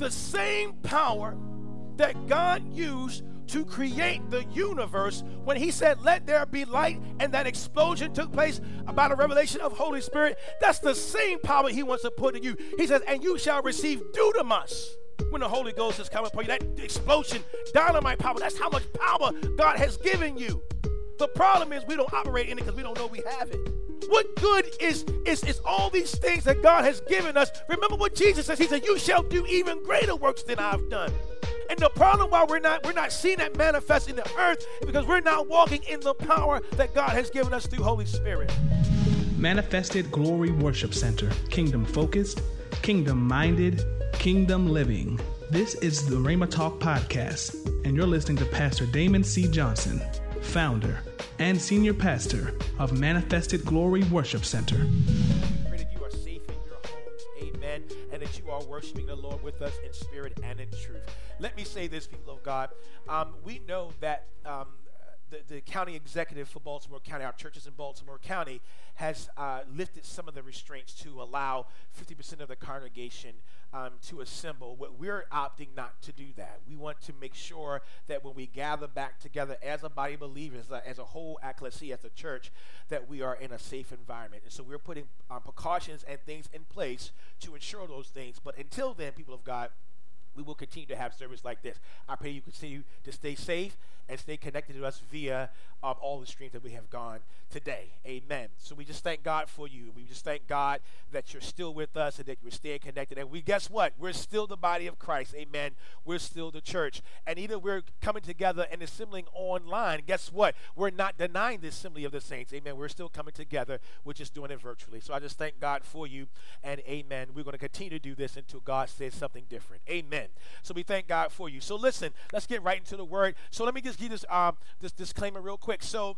the same power that God used to create the universe when he said let there be light and that explosion took place about a revelation of holy spirit that's the same power he wants to put in you. He says and you shall receive dunamis. When the holy ghost is coming upon you that explosion dynamite power that's how much power god has given you. The problem is we don't operate in it because we don't know we have it what good is, is, is all these things that God has given us? Remember what Jesus says. He said, You shall do even greater works than I've done. And the problem why we're not we're not seeing that manifest in the earth is because we're not walking in the power that God has given us through Holy Spirit. Manifested Glory Worship Center, kingdom focused, kingdom minded, kingdom living. This is the Rhema Talk podcast, and you're listening to Pastor Damon C. Johnson, founder and senior pastor of Manifested Glory Worship Center. Pray that you are safe in your homes, amen, and that you are worshiping the Lord with us in spirit and in truth. Let me say this, people of God. Um, we know that um, the, the, county executive for Baltimore County, our churches in Baltimore County, has uh, lifted some of the restraints to allow 50% of the congregation um, to assemble. We're opting not to do that. Want to make sure that when we gather back together as a body of believers, uh, as a whole ecclesia, as a church, that we are in a safe environment. And so we're putting um, precautions and things in place to ensure those things. But until then, people of God, we will continue to have service like this. I pray you continue to stay safe and stay connected to us via um, all the streams that we have gone today. Amen. So we just thank God for you. We just thank God that you're still with us and that you're staying connected. And we guess what? We're still the body of Christ. Amen. We're still the church. And either we're coming together and assembling online, guess what? We're not denying the assembly of the saints. Amen. We're still coming together. We're just doing it virtually. So I just thank God for you. And amen. We're going to continue to do this until God says something different. Amen. So we thank God for you. So listen, let's get right into the word. So let me just give this um, this disclaimer real quick. So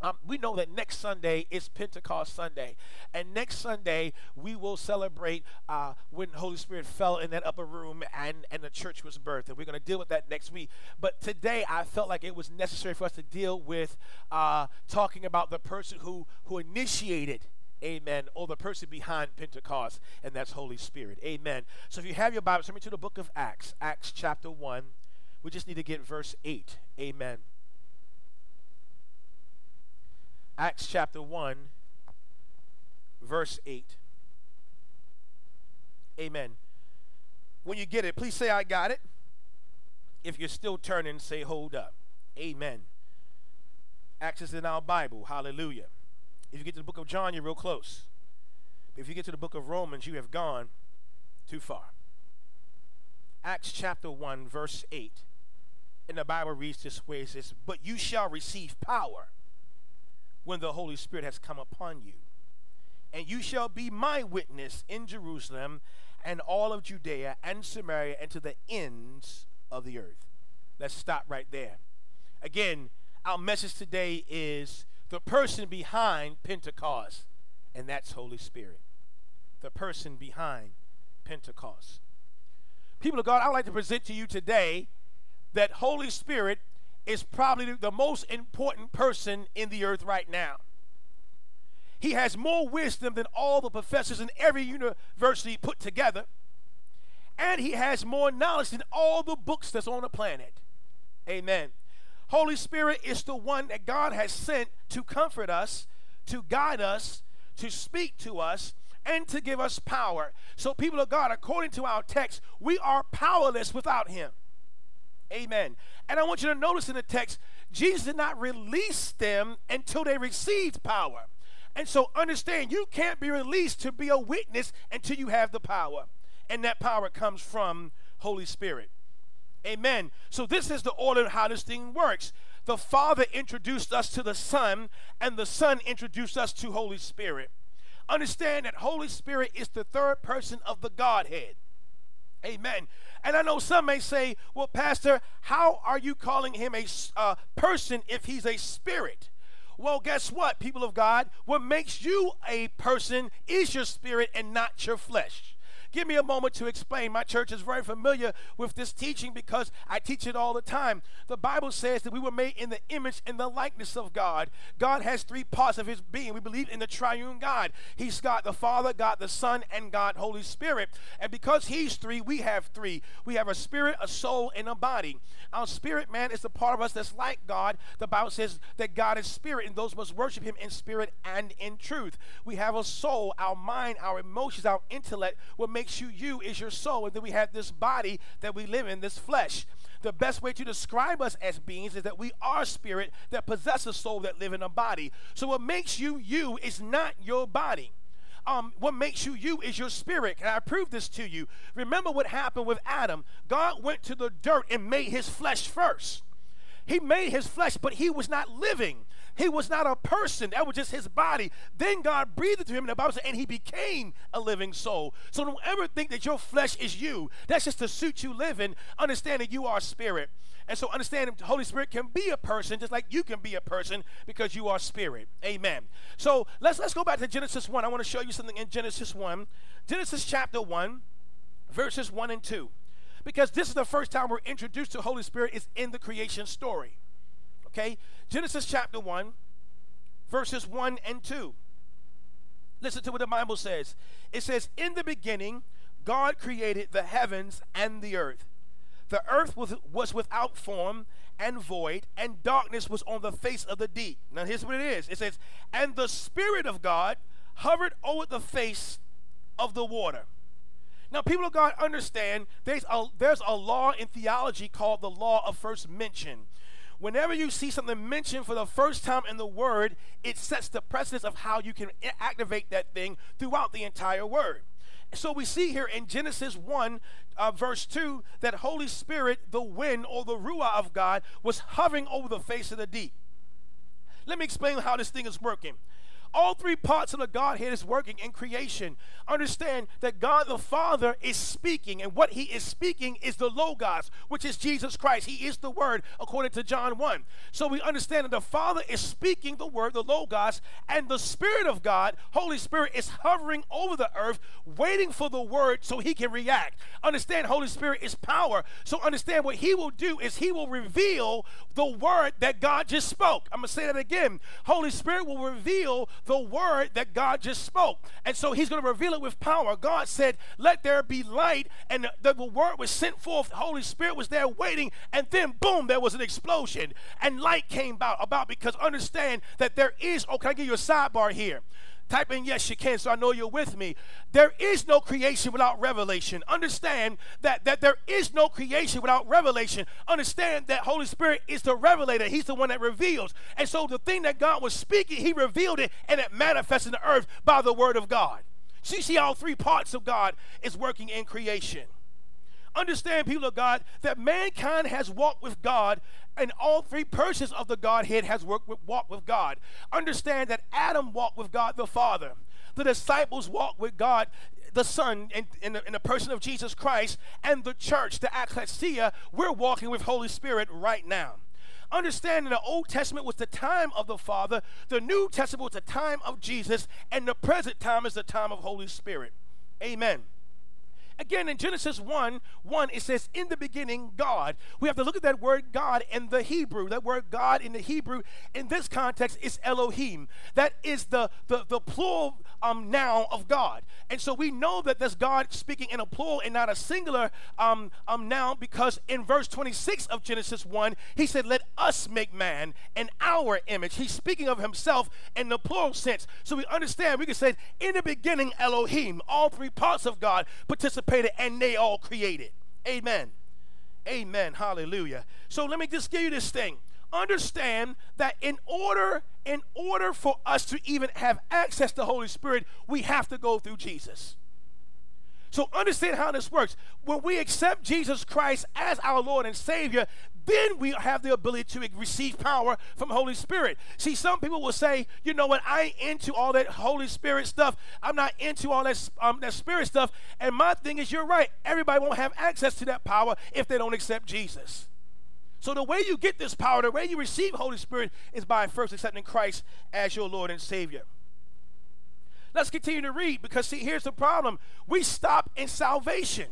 um, we know that next Sunday is Pentecost Sunday. And next Sunday, we will celebrate uh, when Holy Spirit fell in that upper room and, and the church was birthed. And we're going to deal with that next week. But today, I felt like it was necessary for us to deal with uh, talking about the person who, who initiated Amen. Or the person behind Pentecost, and that's Holy Spirit. Amen. So if you have your Bible, turn me to the book of Acts, Acts chapter 1. We just need to get verse 8. Amen. Acts chapter 1, verse 8. Amen. When you get it, please say, I got it. If you're still turning, say, hold up. Amen. Acts is in our Bible. Hallelujah. If you get to the book of John, you're real close. If you get to the book of Romans, you have gone too far. Acts chapter 1, verse 8. And the Bible reads this way it says, But you shall receive power when the Holy Spirit has come upon you. And you shall be my witness in Jerusalem and all of Judea and Samaria and to the ends of the earth. Let's stop right there. Again, our message today is the person behind Pentecost, and that's Holy Spirit. The person behind Pentecost. People of God, I would like to present to you today that Holy Spirit is probably the most important person in the earth right now. He has more wisdom than all the professors in every university put together. And he has more knowledge than all the books that's on the planet. Amen. Holy Spirit is the one that God has sent to comfort us, to guide us, to speak to us, and to give us power. So, people of God, according to our text, we are powerless without him. Amen. And I want you to notice in the text, Jesus did not release them until they received power. And so understand, you can't be released to be a witness until you have the power. And that power comes from Holy Spirit. Amen. So this is the order how this thing works. The Father introduced us to the Son, and the Son introduced us to Holy Spirit. Understand that Holy Spirit is the third person of the Godhead. Amen. And I know some may say, well, Pastor, how are you calling him a uh, person if he's a spirit? Well, guess what, people of God? What makes you a person is your spirit and not your flesh. Give me a moment to explain. My church is very familiar with this teaching because I teach it all the time. The Bible says that we were made in the image and the likeness of God. God has three parts of his being. We believe in the triune God. He's God the Father, God the Son, and God Holy Spirit. And because he's three, we have three. We have a spirit, a soul, and a body. Our spirit, man, is the part of us that's like God. The Bible says that God is spirit, and those must worship him in spirit and in truth. We have a soul, our mind, our emotions, our intellect. What makes you you is your soul. And then we have this body that we live in, this flesh. The best way to describe us as beings is that we are spirit that possess a soul that live in a body. So what makes you you is not your body. Um, what makes you you is your spirit. And I prove this to you. Remember what happened with Adam. God went to the dirt and made his flesh first. He made his flesh, but he was not living. He was not a person. That was just his body. Then God breathed into him, and the Bible said, and he became a living soul. So don't ever think that your flesh is you. That's just to suit you living. Understand that you are spirit. And so understand the Holy Spirit can be a person just like you can be a person because you are spirit. Amen. So let's let's go back to Genesis 1. I want to show you something in Genesis 1. Genesis chapter 1, verses 1 and 2. Because this is the first time we're introduced to Holy Spirit is in the creation story. Okay? Genesis chapter 1, verses 1 and 2. Listen to what the Bible says. It says, In the beginning, God created the heavens and the earth. The earth was, was without form and void, and darkness was on the face of the deep. Now, here's what it is it says, And the Spirit of God hovered over the face of the water. Now, people of God understand there's a, there's a law in theology called the law of first mention whenever you see something mentioned for the first time in the word, it sets the precedence of how you can activate that thing throughout the entire word. So we see here in Genesis 1, uh, verse 2, that Holy Spirit, the wind or the Ruah of God, was hovering over the face of the deep. Let me explain how this thing is working. All three parts of the Godhead is working in creation. Understand that God the Father is speaking, and what He is speaking is the Logos, which is Jesus Christ. He is the Word, according to John 1. So we understand that the Father is speaking the Word, the Logos, and the Spirit of God, Holy Spirit, is hovering over the earth, waiting for the Word so He can react. Understand, Holy Spirit is power. So understand what He will do is He will reveal the Word that God just spoke. I'm going to say that again. Holy Spirit will reveal the word that God just spoke. And so he's going to reveal it with power. God said, Let there be light. And the, the word was sent forth. The Holy Spirit was there waiting. And then, boom, there was an explosion. And light came about, about because understand that there is, oh, can I give you a sidebar here? Type in yes, you can, so I know you're with me. There is no creation without revelation. Understand that, that there is no creation without revelation. Understand that Holy Spirit is the revelator, He's the one that reveals. And so the thing that God was speaking, He revealed it and it manifests in the earth by the word of God. So you see, all three parts of God is working in creation. Understand, people of God, that mankind has walked with God and all three persons of the Godhead has worked with, walked with God. Understand that Adam walked with God the Father. The disciples walked with God the Son in, in, the, in the person of Jesus Christ, and the church, the ecclesia, we're walking with Holy Spirit right now. Understanding the Old Testament was the time of the Father, the New Testament was the time of Jesus, and the present time is the time of Holy Spirit. Amen. Again, in Genesis 1 1, it says, In the beginning, God. We have to look at that word God in the Hebrew. That word God in the Hebrew, in this context, is Elohim. That is the, the, the plural um, noun of God. And so we know that that's God speaking in a plural and not a singular um, um, noun because in verse 26 of Genesis 1, he said, Let us make man in our image. He's speaking of himself in the plural sense. So we understand, we can say, In the beginning, Elohim, all three parts of God participated and they all created. Amen. Amen. Hallelujah. So let me just give you this thing understand that in order in order for us to even have access to Holy Spirit, we have to go through Jesus. So understand how this works. When we accept Jesus Christ as our Lord and Savior, then we have the ability to receive power from Holy Spirit. See, some people will say, you know what, I ain't into all that Holy Spirit stuff. I'm not into all that, um, that Spirit stuff. And my thing is, you're right. Everybody won't have access to that power if they don't accept Jesus. So the way you get this power, the way you receive Holy Spirit is by first accepting Christ as your Lord and Savior. Let's continue to read because, see, here's the problem. We stop in salvation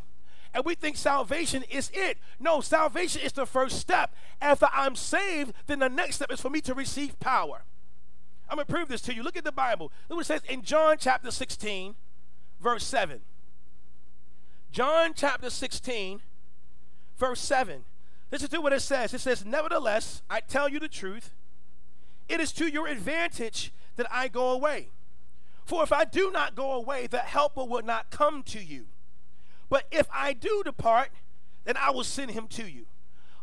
and we think salvation is it. No, salvation is the first step. After I'm saved, then the next step is for me to receive power. I'm going to prove this to you. Look at the Bible. Look what it says in John chapter 16, verse 7. John chapter 16, verse 7. Listen to what it says. It says, Nevertheless, I tell you the truth, it is to your advantage that I go away. For if I do not go away, the helper will not come to you. But if I do depart, then I will send him to you.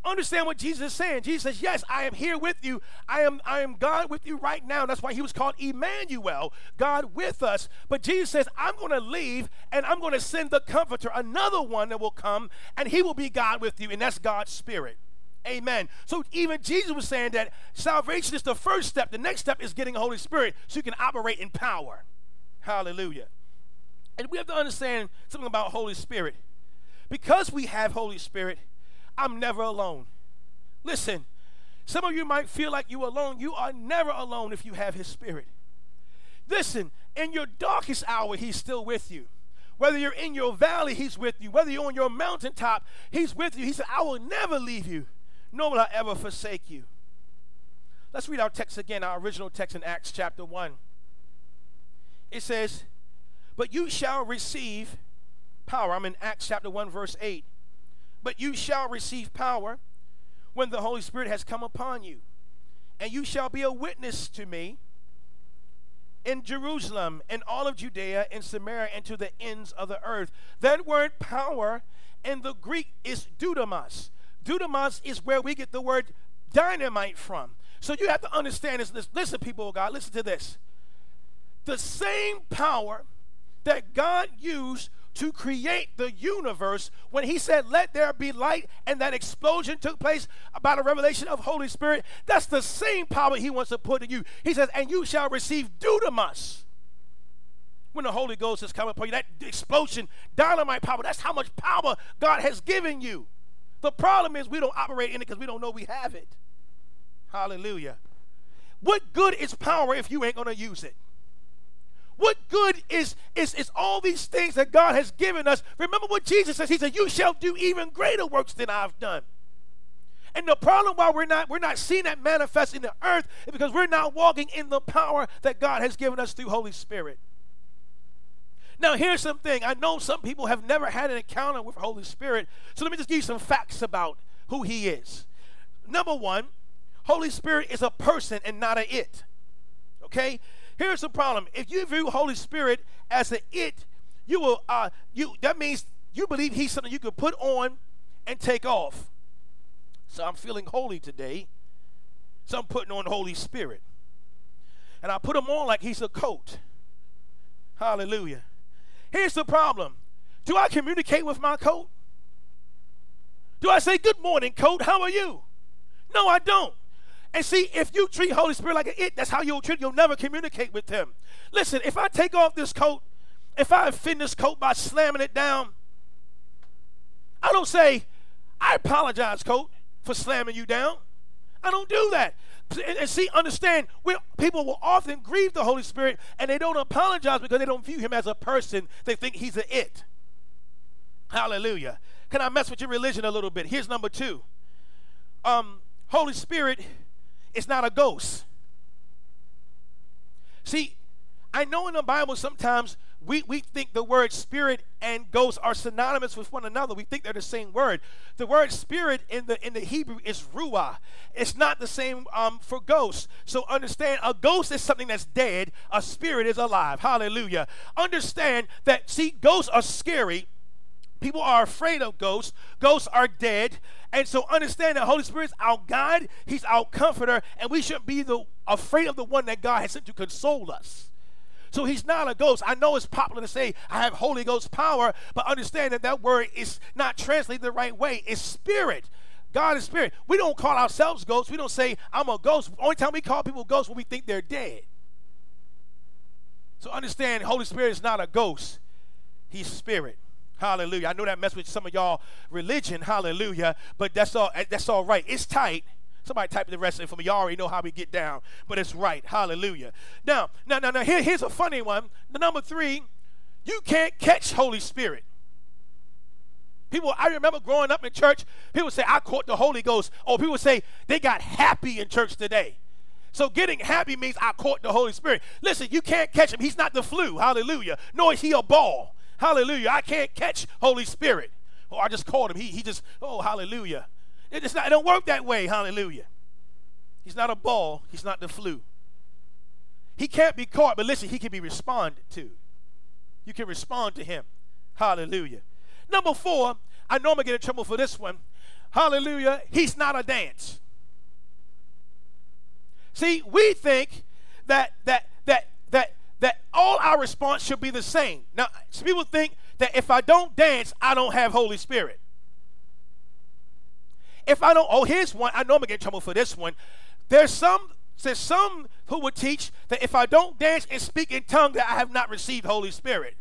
Understand what Jesus is saying. Jesus says, Yes, I am here with you. I am, I am God with you right now. That's why he was called Emmanuel, God with us. But Jesus says, I'm going to leave and I'm going to send the comforter, another one that will come, and he will be God with you, and that's God's spirit. Amen. So even Jesus was saying that salvation is the first step. The next step is getting the Holy Spirit so you can operate in power. Hallelujah. And we have to understand something about Holy Spirit. Because we have Holy Spirit, I'm never alone. Listen, some of you might feel like you're alone. You are never alone if you have His Spirit. Listen, in your darkest hour, He's still with you. Whether you're in your valley, He's with you. Whether you're on your mountaintop, He's with you. He said, I will never leave you, nor will I ever forsake you. Let's read our text again, our original text in Acts chapter 1. It says, But you shall receive power. I'm in Acts chapter 1, verse 8. But you shall receive power when the Holy Spirit has come upon you, and you shall be a witness to me in Jerusalem, in all of Judea, in Samaria, and to the ends of the earth. That word power in the Greek is dunamis. Dunamis is where we get the word dynamite from. So you have to understand this. Listen, people of God, listen to this. The same power that God used to create the universe when he said, Let there be light, and that explosion took place about a revelation of Holy Spirit. That's the same power he wants to put in you. He says, And you shall receive dunamis when the Holy Ghost has come upon you. That explosion, dynamite power, that's how much power God has given you. The problem is we don't operate in it because we don't know we have it. Hallelujah. What good is power if you ain't going to use it? What good is, is, is all these things that God has given us? Remember what Jesus says. He said, You shall do even greater works than I've done. And the problem why we're not we're not seeing that manifest in the earth is because we're not walking in the power that God has given us through Holy Spirit. Now, here's something. I know some people have never had an encounter with Holy Spirit, so let me just give you some facts about who He is. Number one, Holy Spirit is a person and not a it. Okay? Here's the problem. If you view Holy Spirit as an it, you will uh you that means you believe he's something you could put on and take off. So I'm feeling holy today. So I'm putting on Holy Spirit. And I put him on like he's a coat. Hallelujah. Here's the problem. Do I communicate with my coat? Do I say, Good morning, coat? How are you? No, I don't. And see, if you treat Holy Spirit like an it, that's how you'll treat. You'll never communicate with Him. Listen, if I take off this coat, if I offend this coat by slamming it down, I don't say, I apologize, coat, for slamming you down. I don't do that. And, see, understand, people will often grieve the Holy Spirit and they don't apologize because they don't view Him as a person. They think He's an it. Hallelujah. Can I mess with your religion a little bit? Here's number two. Um, Holy Spirit it's not a ghost. See, I know in the Bible sometimes we, we think the word spirit and ghost are synonymous with one another. We think they're the same word. The word spirit in the in the Hebrew is ruah. It's not the same um, for ghost. So understand a ghost is something that's dead, a spirit is alive. Hallelujah. Understand that see, ghosts are scary People are afraid of ghosts. Ghosts are dead. And so understand that Holy Spirit's our guide, He's our comforter, and we shouldn't be the, afraid of the one that God has sent to console us. So he's not a ghost. I know it's popular to say I have Holy Ghost power, but understand that that word is not translated the right way. It's spirit. God is spirit. We don't call ourselves ghosts. We don't say I'm a ghost. Only time we call people ghosts when we think they're dead. So understand Holy Spirit is not a ghost. He's spirit. Hallelujah. I know that messed with some of y'all religion. Hallelujah. But that's all eh, that's all right. It's tight. Somebody type the rest it for me. Y'all already know how we get down, but it's right. Hallelujah. Now, now, now, now here, here's a funny one. The number three, you can't catch Holy Spirit. People, I remember growing up in church, people say, I caught the Holy Ghost. Or people say, they got happy in church today. So getting happy means I caught the Holy Spirit. Listen, you can't catch him. He's not the flu. Hallelujah. Nor is he a ball. Hallelujah. I can't catch Holy Spirit. Oh, I just caught him. He, he just, oh, hallelujah. It, not, it don't work that way. Hallelujah. He's not a ball. He's not the flu. He can't be caught, but listen, he can be responded to. You can respond to him. Hallelujah. Number four, I know I'm going to get in trouble for this one. Hallelujah. He's not a dance. See, we think that that that that that all our response should be the same. Now, some people think that if I don't dance, I don't have Holy Spirit. If I don't, oh, here's one. I know I'm gonna get trouble for this one. There's some there's some who would teach that if I don't dance and speak in tongue, that I have not received Holy Spirit.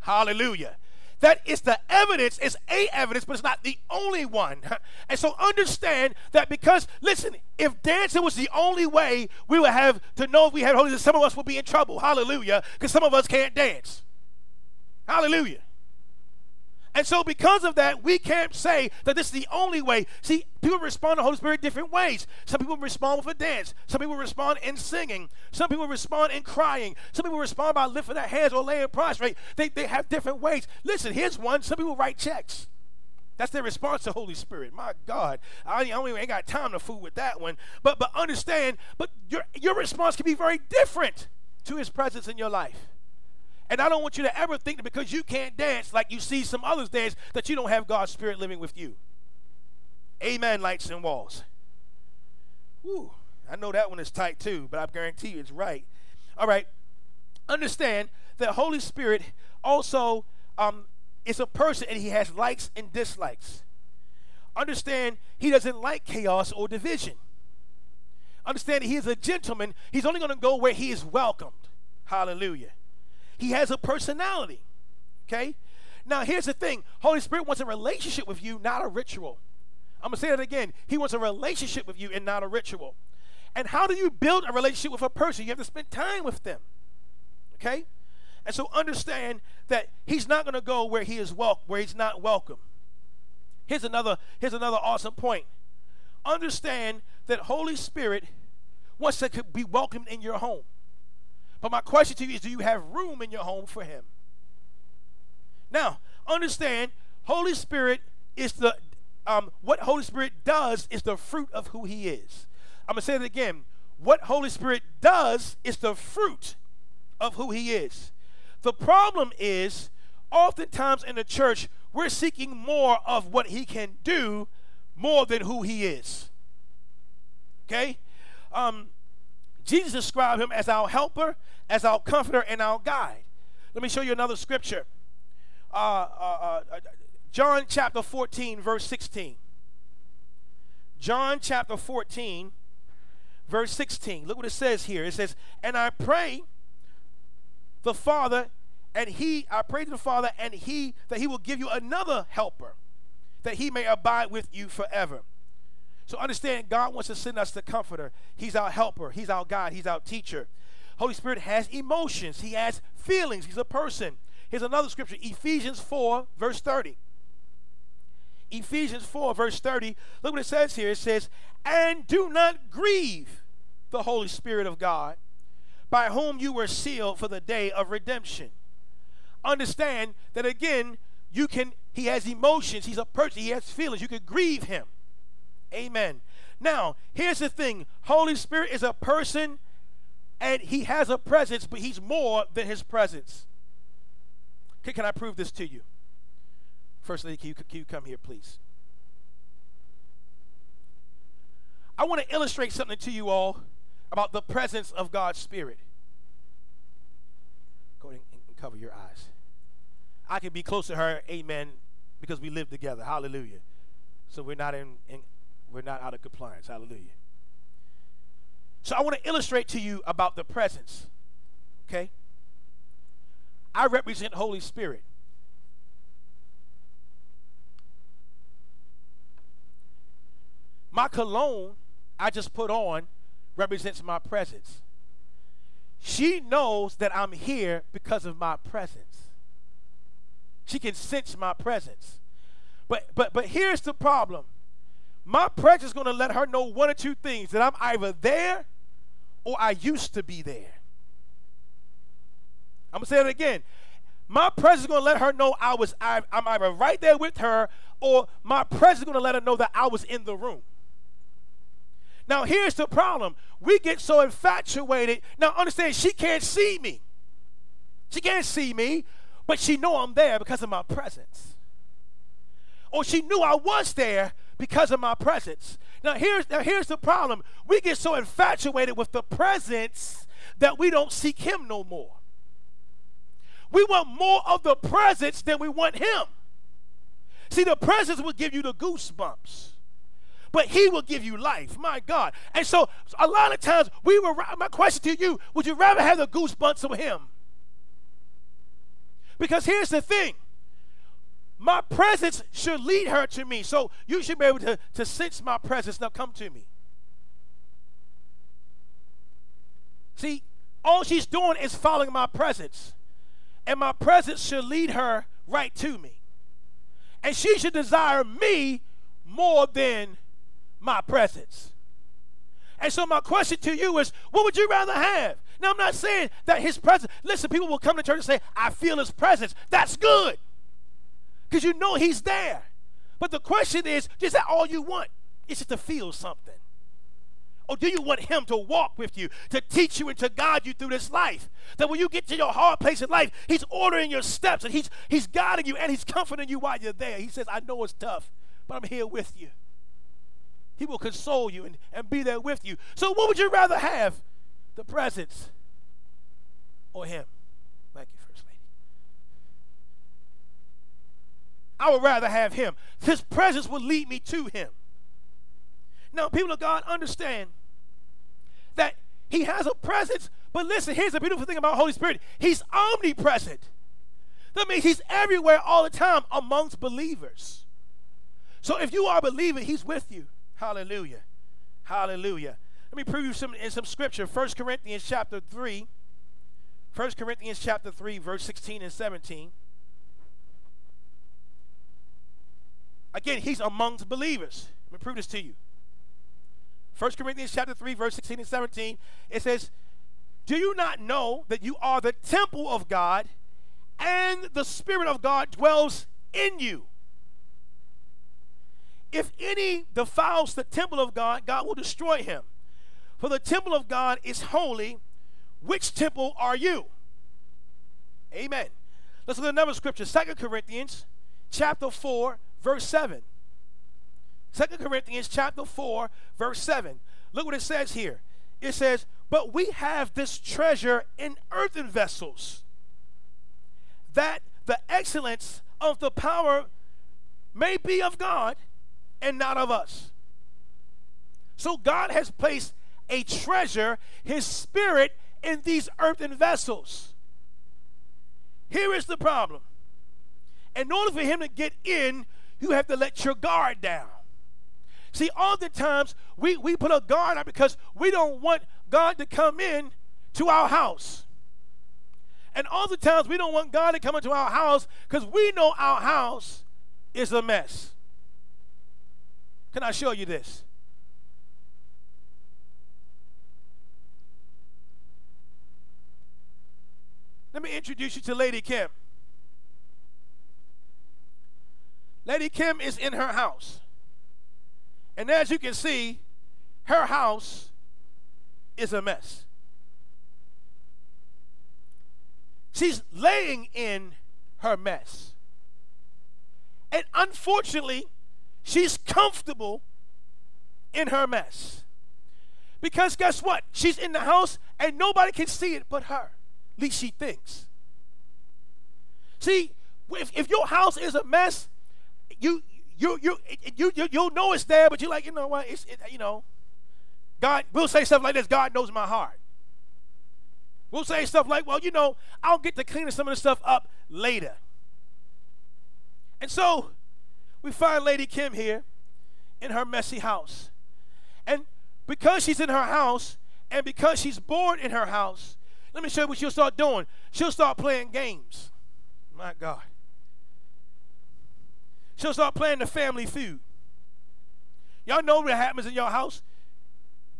Hallelujah. That is the evidence, it's a evidence, but it's not the only one. And so understand that because, listen, if dancing was the only way we would have to know if we had holiness, some of us would be in trouble. Hallelujah. Because some of us can't dance. Hallelujah. And so, because of that, we can't say that this is the only way. See, people respond to the Holy Spirit different ways. Some people respond with a dance. Some people respond in singing. Some people respond in crying. Some people respond by lifting their hands or laying prostrate. They, they have different ways. Listen, here's one. Some people write checks. That's their response to the Holy Spirit. My God, I, I don't even ain't got time to fool with that one. But but understand, but your your response can be very different to His presence in your life. And I don't want you to ever think that because you can't dance like you see some others dance, that you don't have God's Spirit living with you. Amen, lights and walls. Woo, I know that one is tight too, but I guarantee you it's right. All right, understand that Holy Spirit also um, is a person and he has likes and dislikes. Understand he doesn't like chaos or division. Understand he is a gentleman. He's only going to go where he is welcomed. Hallelujah. He has a personality. Okay? Now, here's the thing Holy Spirit wants a relationship with you, not a ritual. I'm going to say that again. He wants a relationship with you and not a ritual. And how do you build a relationship with a person? You have to spend time with them. Okay? And so understand that he's not going to go where he is wel- where he's not welcome. Here's another here's another awesome point. Understand that Holy Spirit wants to be welcomed in your home. But my question to you is do you have room in your home for him? Now, understand, Holy Spirit is the um, what Holy Spirit does is the fruit of who he is. I'm gonna say it again. What Holy Spirit does is the fruit of who he is. The problem is, oftentimes in the church, we're seeking more of what he can do more than who he is. Okay? Um, Jesus described him as our helper, as our comforter, and our guide. Let me show you another scripture. Uh, uh, uh, John chapter 14, verse 16. John chapter 14, verse 16. Look what it says here. It says, And I pray the Father, and he, I pray to the Father, and he, that he will give you another helper, that he may abide with you forever so understand, God wants to send us the comforter. He's our helper, He's our God, He's our teacher. Holy Spirit has emotions, He has feelings, He's a person. Here's another scripture Ephesians 4, verse 30. Ephesians 4, verse 30. Look what it says here. It says, And do not grieve the Holy Spirit of God, by whom you were sealed for the day of redemption. Understand that again, you can, he has emotions, he's a person, he has feelings. You can grieve him. Amen. Now, here's the thing Holy Spirit is a person and he has a presence, but he's more than his presence. Okay, can I prove this to you? First Lady, can you, can you come here, please? I want to illustrate something to you all about the presence of God's Spirit. Go ahead and cover your eyes. I can be close to her, amen, because we live together. Hallelujah. So we're not in, in we're not out of compliance. Hallelujah. So I want to illustrate to you about the presence. Okay? I represent Holy Spirit. My cologne I just put on represents my presence. She knows that I'm here because of my presence. She can sense my presence. But but but here's the problem. My presence is going to let her know one or two things that I'm either there or I used to be there. I'm going to say it again. My presence is going to let her know I was I, I'm either right there with her or my presence is going to let her know that I was in the room. Now here's the problem. We get so infatuated. Now understand she can't see me. She can't see me, but she know I'm there because of my presence. Or she knew I was there because of my presence. Now here's now here's the problem. We get so infatuated with the presence that we don't seek him no more. We want more of the presence than we want him. See, the presence will give you the goosebumps but he will give you life. My God. And so a lot of times we were my question to you, would you rather have the goosebumps of him? Because here's the thing. My presence should lead her to me. So you should be able to, to sense my presence. Now come to me. See, all she's doing is following my presence. And my presence should lead her right to me. And she should desire me more than my presence. And so my question to you is, what would you rather have? Now I'm not saying that his presence, listen, people will come to church and say, I feel his presence. That's good. Because you know he's there. But the question is, is that all you want? Is it to feel something? Or do you want him to walk with you, to teach you and to guide you through this life? That when you get to your hard place in life, he's ordering your steps and he's, he's guiding you and he's comforting you while you're there. He says, I know it's tough, but I'm here with you. He will console you and, and be there with you. So, what would you rather have? The presence or Him? Thank you, First Lady. I would rather have Him. His presence will lead me to Him. Now, people of God, understand that He has a presence, but listen, here's the beautiful thing about Holy Spirit He's omnipresent. That means He's everywhere all the time amongst believers. So, if you are a believer, He's with you. Hallelujah. Hallelujah. Let me prove you some in some scripture. 1 Corinthians chapter 3. 1 Corinthians chapter 3, verse 16 and 17. Again, he's amongst believers. Let me prove this to you. 1 Corinthians chapter 3, verse 16 and 17. It says, Do you not know that you are the temple of God and the Spirit of God dwells in you? If any defiles the temple of God, God will destroy him. For the temple of God is holy. Which temple are you? Amen. Let's look at another scripture. Second Corinthians chapter 4, verse 7. Second Corinthians chapter 4, verse 7. Look what it says here. It says, But we have this treasure in earthen vessels, that the excellence of the power may be of God and not of us. So God has placed a treasure, his spirit, in these earthen vessels. Here is the problem. In order for him to get in, you have to let your guard down. See, oftentimes we, we put a guard up because we don't want God to come in to our house. And oftentimes we don't want God to come into our house because we know our house is a mess. Can I show you this? Let me introduce you to Lady Kim. Lady Kim is in her house. And as you can see, her house is a mess. She's laying in her mess. And unfortunately, She's comfortable in her mess. Because guess what? She's in the house and nobody can see it but her. At least she thinks. See, if, if your house is a mess, you you you you you you'll know it's there, but you're like, you know what? It's it, you know, God. We'll say stuff like this. God knows my heart. We'll say stuff like, well, you know, I'll get to cleaning some of the stuff up later. And so we find Lady Kim here in her messy house. And because she's in her house and because she's bored in her house, let me show you what she'll start doing. She'll start playing games. My God. She'll start playing the family feud. Y'all know what happens in your house?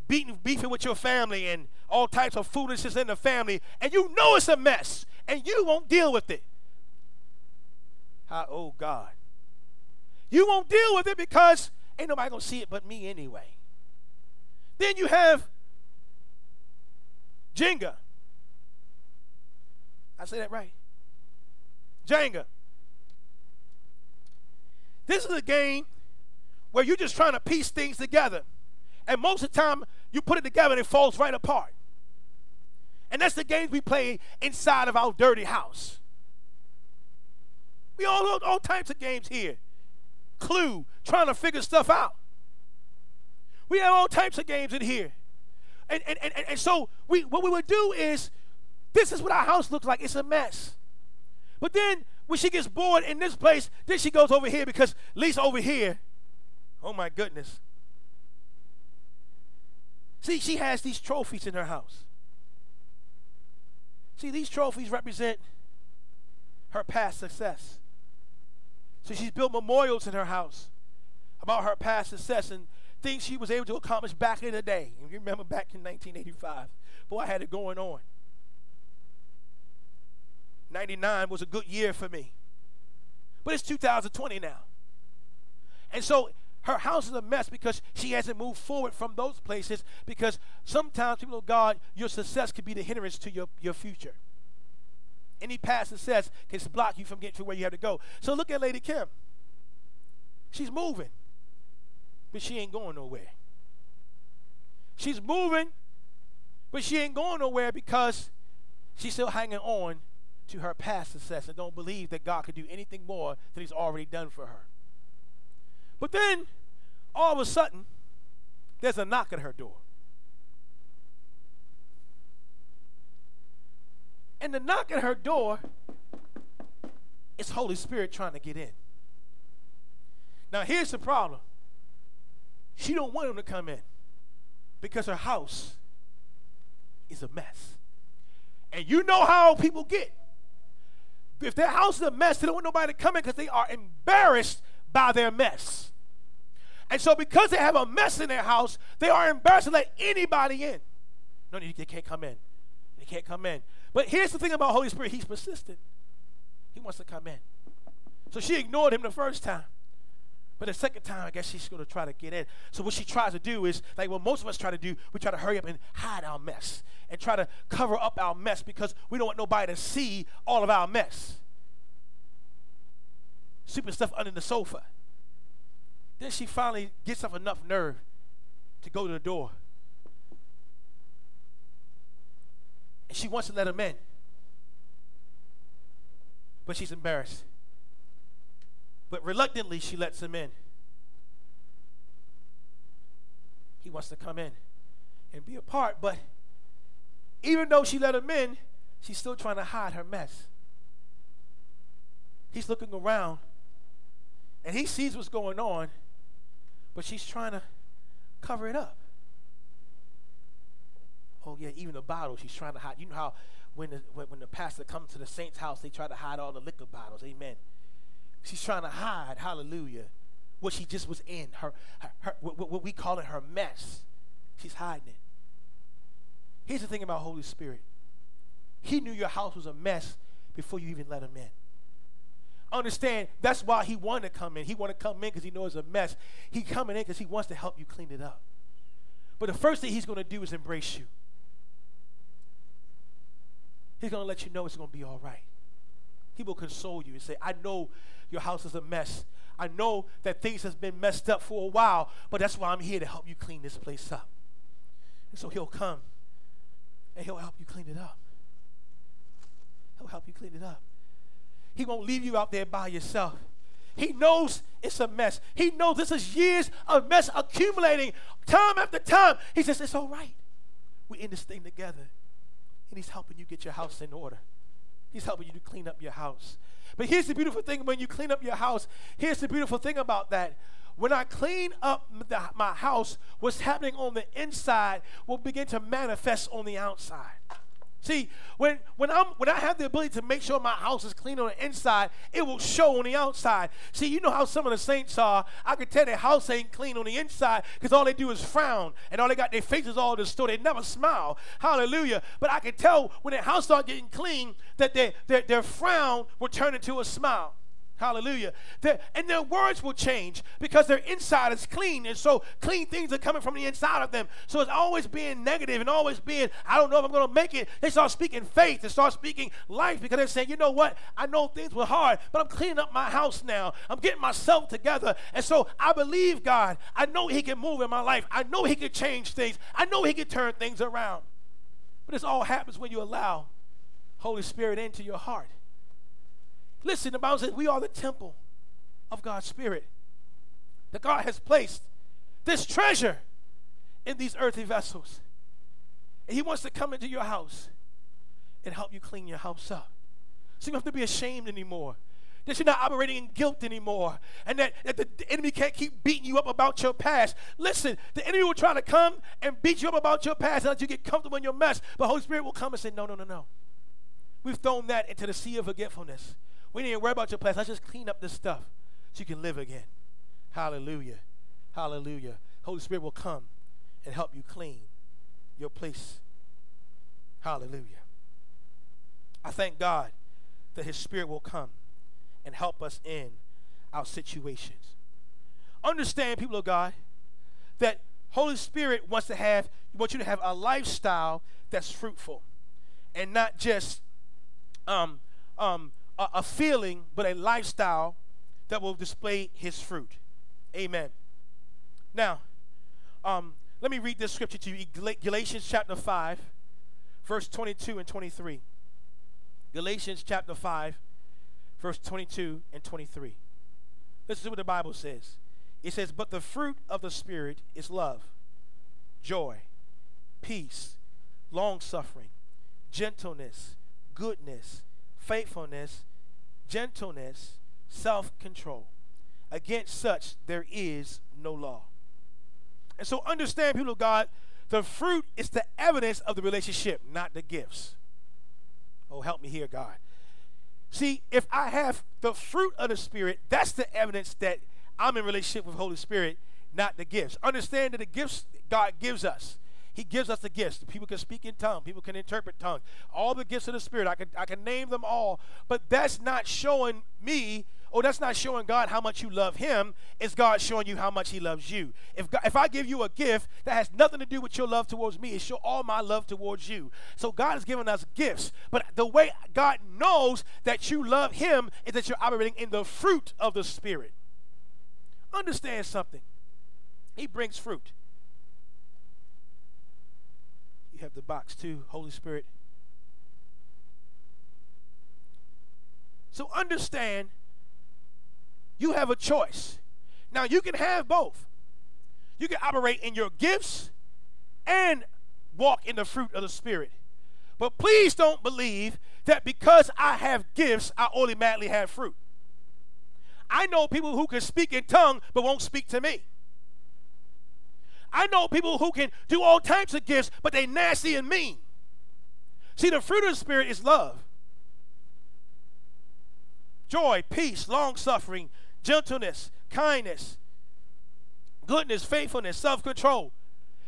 Beating, beefing with your family and all types of foolishness in the family, and you know it's a mess, and you won't deal with it. How, oh God. You won't deal with it because ain't nobody gonna see it but me anyway. Then you have Jenga. I say that right. Jenga. This is a game where you're just trying to piece things together. And most of the time, you put it together and it falls right apart. And that's the games we play inside of our dirty house. We all know all types of games here. Clue, trying to figure stuff out. We have all types of games in here. And, and, and, and so we what we would do is this is what our house looks like. It's a mess. But then when she gets bored in this place, then she goes over here because least over here, oh my goodness. See, she has these trophies in her house. See, these trophies represent her past success. So she's built memorials in her house about her past success and things she was able to accomplish back in the day. And you remember back in 1985, boy, I had it going on. 99 was a good year for me. But it's 2020 now. And so her house is a mess because she hasn't moved forward from those places because sometimes, people of God, your success can be the hindrance to your, your future. Any past success can block you from getting to where you have to go. So look at Lady Kim. She's moving, but she ain't going nowhere. She's moving, but she ain't going nowhere because she's still hanging on to her past success and don't believe that God could do anything more than He's already done for her. But then, all of a sudden, there's a knock at her door. And the knock at her door is Holy Spirit trying to get in. Now here's the problem. She don't want him to come in because her house is a mess. And you know how people get. If their house is a mess, they don't want nobody to come in because they are embarrassed by their mess. And so because they have a mess in their house, they are embarrassed to let anybody in. No, they can't come in. They can't come in. But here's the thing about Holy Spirit He's persistent, He wants to come in. So she ignored him the first time. But the second time, I guess she's going to try to get in. So what she tries to do is, like what most of us try to do, we try to hurry up and hide our mess and try to cover up our mess because we don't want nobody to see all of our mess. Sweeping stuff under the sofa. Then she finally gets up enough nerve to go to the door And she wants to let him in. But she's embarrassed. But reluctantly, she lets him in. He wants to come in and be a part, but even though she let him in, she's still trying to hide her mess. He's looking around and he sees what's going on, but she's trying to cover it up. Oh yeah, even the bottles she's trying to hide. You know how when the when, when the pastor comes to the saint's house, they try to hide all the liquor bottles. Amen. She's trying to hide. Hallelujah. What she just was in her, her, her what, what we call it her mess. She's hiding it. Here's the thing about Holy Spirit. He knew your house was a mess before you even let him in. Understand, that's why he wanted to come in. He wanted to come in because he knows it's a mess. He coming in because he wants to help you clean it up. But the first thing he's going to do is embrace you. He's going to let you know it's going to be all right. He will console you and say, I know your house is a mess. I know that things has been messed up for a while, but that's why I'm here to help you clean this place up. And so he'll come and he'll help you clean it up. He'll help you clean it up. He won't leave you out there by yourself. He knows it's a mess. He knows this is years of mess accumulating time after time. He says, It's all right. We're in this thing together. And He's helping you get your house in order. He's helping you to clean up your house. But here's the beautiful thing when you clean up your house, here's the beautiful thing about that. when I clean up the, my house, what's happening on the inside will begin to manifest on the outside. See, when, when, I'm, when I have the ability to make sure my house is clean on the inside, it will show on the outside. See, you know how some of the saints are. I can tell their house ain't clean on the inside because all they do is frown and all they got their faces all distorted. They never smile. Hallelujah. But I can tell when their house start getting clean that their, their, their frown will turn into a smile. Hallelujah. and their words will change because their inside is clean. And so clean things are coming from the inside of them. So it's always being negative and always being, I don't know if I'm going to make it. They start speaking faith and start speaking life because they're saying, you know what? I know things were hard, but I'm cleaning up my house now. I'm getting myself together. And so I believe God. I know He can move in my life. I know He can change things. I know He can turn things around. But this all happens when you allow Holy Spirit into your heart. Listen, the Bible says we are the temple of God's Spirit. That God has placed this treasure in these earthly vessels. And He wants to come into your house and help you clean your house up. So you don't have to be ashamed anymore. That you're not operating in guilt anymore. And that, that the enemy can't keep beating you up about your past. Listen, the enemy will try to come and beat you up about your past and let you get comfortable in your mess. But Holy Spirit will come and say, No, no, no, no. We've thrown that into the sea of forgetfulness. We need to worry about your past. Let's just clean up this stuff so you can live again. Hallelujah. Hallelujah. Holy Spirit will come and help you clean your place. Hallelujah. I thank God that His Spirit will come and help us in our situations. Understand, people of God, that Holy Spirit wants to have wants you to have a lifestyle that's fruitful and not just um, um, a, a feeling, but a lifestyle that will display his fruit. Amen. Now, um, let me read this scripture to you Galatians chapter 5, verse 22 and 23. Galatians chapter 5, verse 22 and 23. Listen to what the Bible says. It says, But the fruit of the Spirit is love, joy, peace, long suffering, gentleness, goodness, faithfulness, gentleness, self control. Against such there is no law. And so understand, people of God, the fruit is the evidence of the relationship, not the gifts. Oh, help me here, God. See, if I have the fruit of the Spirit, that's the evidence that I'm in relationship with Holy Spirit, not the gifts. Understand that the gifts God gives us he gives us the gifts. People can speak in tongues. People can interpret tongues. All the gifts of the Spirit. I can, I can name them all. But that's not showing me, or that's not showing God how much you love Him. It's God showing you how much He loves you. If, God, if I give you a gift that has nothing to do with your love towards me, it show all my love towards you. So God has given us gifts. But the way God knows that you love Him is that you're operating in the fruit of the Spirit. Understand something. He brings fruit. You have the box too, Holy Spirit. So understand you have a choice. Now you can have both. You can operate in your gifts and walk in the fruit of the Spirit. But please don't believe that because I have gifts, I automatically have fruit. I know people who can speak in tongue but won't speak to me. I know people who can do all types of gifts, but they nasty and mean. See, the fruit of the Spirit is love, joy, peace, long suffering, gentleness, kindness, goodness, faithfulness, self control.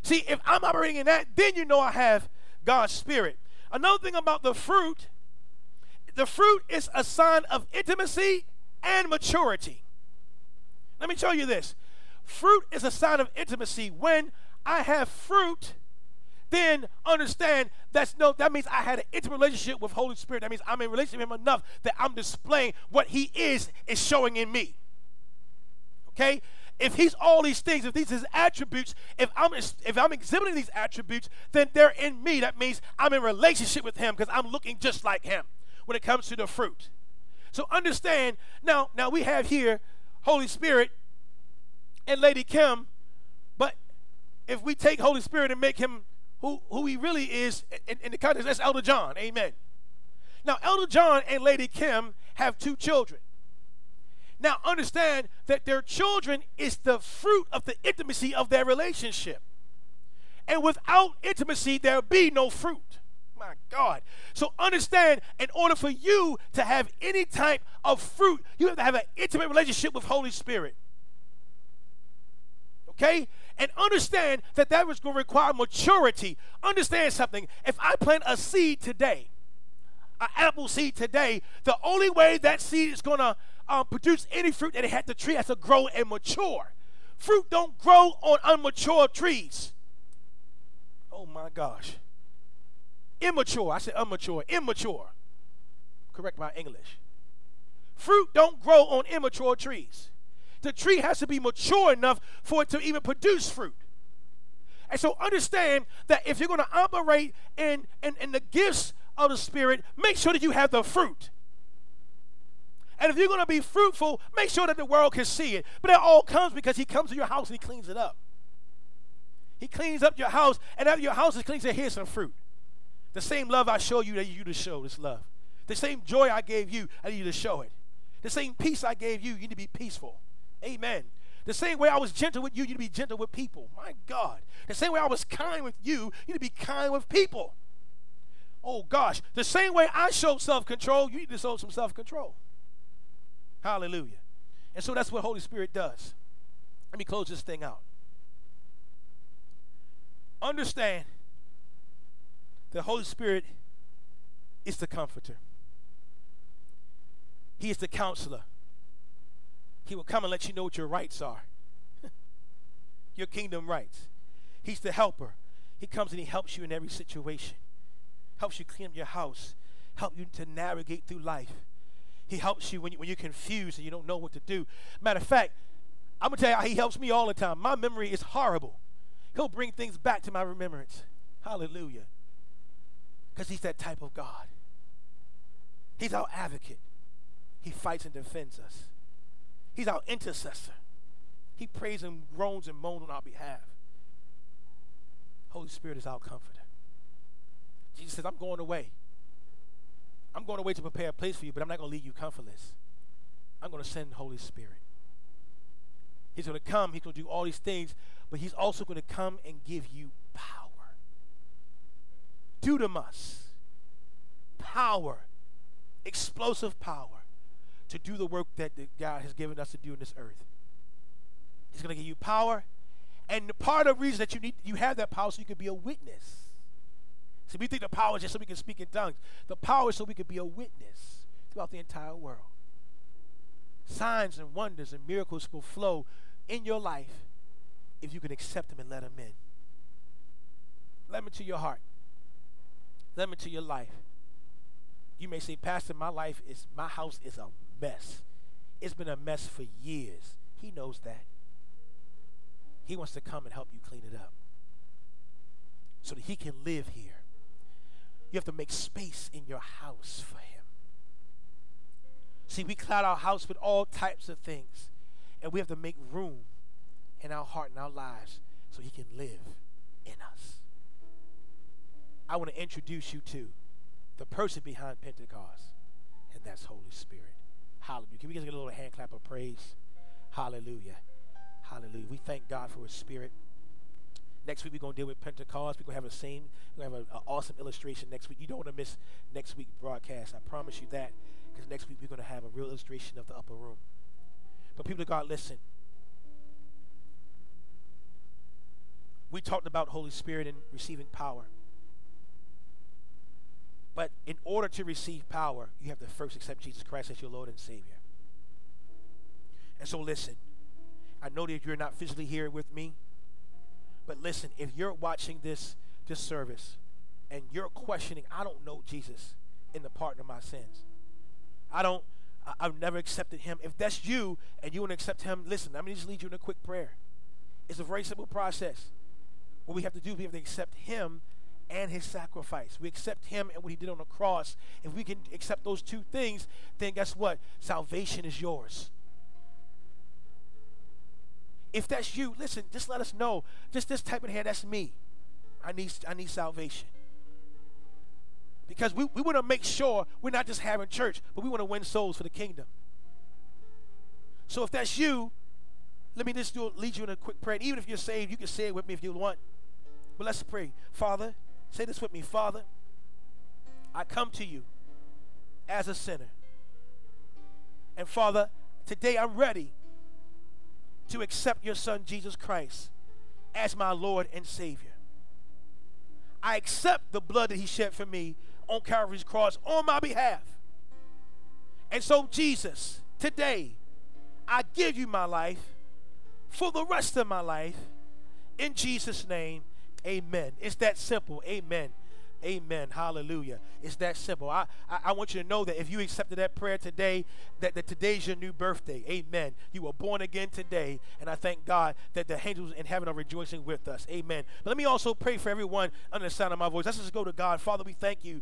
See, if I'm operating in that, then you know I have God's Spirit. Another thing about the fruit, the fruit is a sign of intimacy and maturity. Let me tell you this Fruit is a sign of intimacy. When I have fruit, then understand that's no that means I had an intimate relationship with Holy Spirit. That means I'm in relationship with him enough that I'm displaying what he is is showing in me. Okay? If he's all these things, if these his attributes, if I'm if I'm exhibiting these attributes, then they're in me. That means I'm in relationship with him because I'm looking just like him when it comes to the fruit. So understand now now we have here Holy Spirit and Lady Kim, but if we take Holy Spirit and make him who, who he really is in, in the context, that's Elder John. Amen. Now, Elder John and Lady Kim have two children. Now understand that their children is the fruit of the intimacy of their relationship. And without intimacy, there'll be no fruit. My God. So understand, in order for you to have any type of fruit, you have to have an intimate relationship with Holy Spirit. Okay? And understand that that was going to require maturity. Understand something. If I plant a seed today, an apple seed today, the only way that seed is going to um, produce any fruit that it had the tree has to grow and mature. Fruit don't grow on unmature trees. Oh my gosh. Immature. I said immature. Immature. Correct my English. Fruit don't grow on immature trees. The tree has to be mature enough for it to even produce fruit. And so understand that if you're going to operate in, in, in the gifts of the Spirit, make sure that you have the fruit. And if you're going to be fruitful, make sure that the world can see it. But it all comes because He comes to your house and He cleans it up. He cleans up your house, and after your house is clean, say, here's some fruit. The same love I show you, that you to show this love. The same joy I gave you, I need you to show it. The same peace I gave you, you need to be peaceful. Amen. The same way I was gentle with you, you to be gentle with people. My God. The same way I was kind with you, you to be kind with people. Oh gosh. The same way I showed self-control, you need to show some self-control. Hallelujah. And so that's what Holy Spirit does. Let me close this thing out. Understand the Holy Spirit is the comforter. He is the counselor. He will come and let you know what your rights are. your kingdom rights. He's the helper. He comes and he helps you in every situation. Helps you clean up your house. Help you to navigate through life. He helps you when, you when you're confused and you don't know what to do. Matter of fact, I'm going to tell you he helps me all the time. My memory is horrible. He'll bring things back to my remembrance. Hallelujah. Because he's that type of God. He's our advocate. He fights and defends us. He's our intercessor. He prays and groans and moans on our behalf. Holy Spirit is our comforter. Jesus says, I'm going away. I'm going away to prepare a place for you, but I'm not going to leave you comfortless. I'm going to send Holy Spirit. He's going to come. He's going to do all these things, but he's also going to come and give you power. Dunamis. Power. Explosive power to do the work that God has given us to do in this earth. He's going to give you power. And part of the reason that you need you have that power so you can be a witness. See, we think the power is just so we can speak in tongues. The power is so we can be a witness throughout the entire world. Signs and wonders and miracles will flow in your life if you can accept them and let them in. Let them into your heart. Let them into your life. You may say, Pastor, my life is, my house is a mess. It's been a mess for years. He knows that. He wants to come and help you clean it up so that he can live here. You have to make space in your house for him. See, we cloud our house with all types of things, and we have to make room in our heart and our lives so he can live in us. I want to introduce you to the person behind Pentecost, and that's Holy Spirit. Hallelujah. Can we get a little hand clap of praise? Hallelujah. Hallelujah. We thank God for his spirit. Next week we're going to deal with Pentecost. We're to have a same, we're to have an awesome illustration next week. You don't want to miss next week's broadcast. I promise you that. Because next week we're going to have a real illustration of the upper room. But people of God, listen. We talked about Holy Spirit and receiving power. But in order to receive power, you have to first accept Jesus Christ as your Lord and Savior. And so listen, I know that you're not physically here with me, but listen, if you're watching this, this service and you're questioning, I don't know Jesus in the pardon of my sins. I don't, I've never accepted him. If that's you and you want to accept him, listen, I'm going to just lead you in a quick prayer. It's a very simple process. What we have to do, we have to accept him and his sacrifice. We accept him and what he did on the cross. If we can accept those two things, then guess what? Salvation is yours. If that's you, listen, just let us know. Just this type of hand, that's me. I need, I need salvation. Because we, we want to make sure we're not just having church, but we want to win souls for the kingdom. So if that's you, let me just do, lead you in a quick prayer. And even if you're saved, you can say it with me if you want. But let's pray. Father, say this with me. Father, I come to you as a sinner. And Father, today I'm ready to accept your Son, Jesus Christ, as my Lord and Savior. I accept the blood that He shed for me on Calvary's cross on my behalf. And so, Jesus, today, I give you my life for the rest of my life. In Jesus' name, amen. It's that simple. Amen. Amen. Hallelujah. It's that simple. I, I, I, want you to know that if you accepted that prayer today, that, that today's your new birthday. Amen. You were born again today. And I thank God that the angels in heaven are rejoicing with us. Amen. But let me also pray for everyone under the sound of my voice. Let's just go to God. Father, we thank you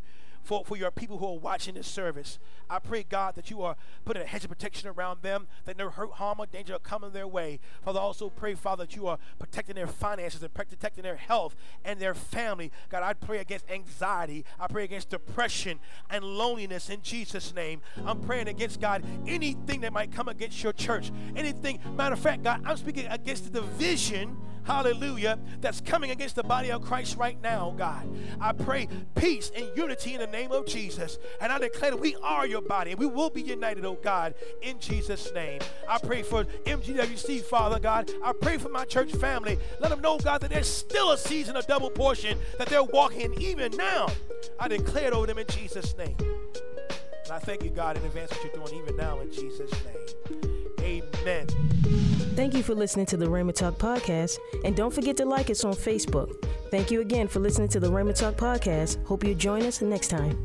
for, for your people who are watching this service. I pray, God, that you are putting a hedge of protection around them, that no hurt, harm, or danger are coming their way. Father, I also pray, Father, that you are protecting their finances and protecting their health and their family. God, I pray against anxiety. I pray against depression and loneliness in Jesus' name. I'm praying against, God, anything that might come against your church. Anything, matter of fact, God, I'm speaking against the division hallelujah, that's coming against the body of Christ right now, God. I pray peace and unity in the name of Jesus. And I declare that we are your body we will be united, oh God, in Jesus' name. I pray for MGWC, Father God. I pray for my church family. Let them know, God, that there's still a season of double portion that they're walking in even now. I declare it over them in Jesus' name. And I thank you, God, in advance what you're doing even now in Jesus' name. Amen. Thank you for listening to the Rhema Talk podcast. And don't forget to like us on Facebook. Thank you again for listening to the Rhema Talk podcast. Hope you join us next time.